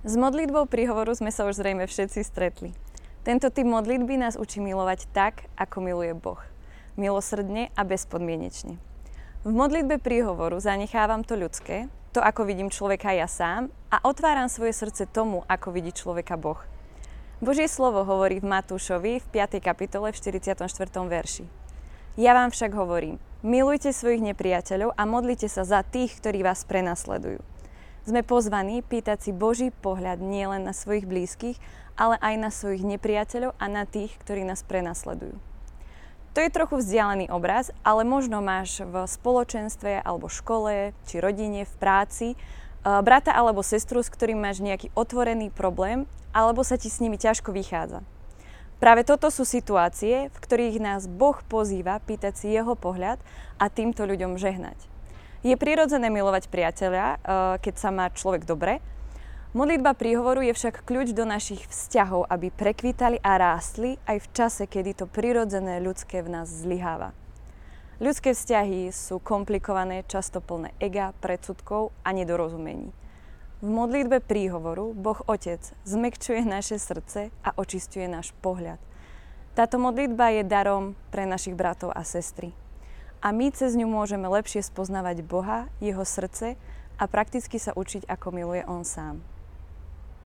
S modlitbou príhovoru sme sa už zrejme všetci stretli. Tento typ modlitby nás učí milovať tak, ako miluje Boh. Milosrdne a bezpodmienečne. V modlitbe príhovoru zanechávam to ľudské, to ako vidím človeka ja sám a otváram svoje srdce tomu, ako vidí človeka Boh. Božie slovo hovorí v Matúšovi v 5. kapitole v 44. verši. Ja vám však hovorím, milujte svojich nepriateľov a modlite sa za tých, ktorí vás prenasledujú. Sme pozvaní pýtať si Boží pohľad nielen na svojich blízkych, ale aj na svojich nepriateľov a na tých, ktorí nás prenasledujú. To je trochu vzdialený obraz, ale možno máš v spoločenstve alebo škole či rodine, v práci e, brata alebo sestru, s ktorým máš nejaký otvorený problém, alebo sa ti s nimi ťažko vychádza. Práve toto sú situácie, v ktorých nás Boh pozýva pýtať si jeho pohľad a týmto ľuďom žehnať. Je prirodzené milovať priateľa, eh, keď sa má človek dobre. Modlitba príhovoru je však kľúč do našich vzťahov, aby prekvítali a rástli aj v čase, kedy to prirodzené ľudské v nás zlyháva. Ľudské vzťahy sú komplikované, často plné ega, predsudkov a nedorozumení. V modlitbe príhovoru Boh Otec zmekčuje naše srdce a očistuje náš pohľad. Táto modlitba je darom pre našich bratov a sestry a my cez ňu môžeme lepšie spoznávať Boha, jeho srdce a prakticky sa učiť, ako miluje On sám.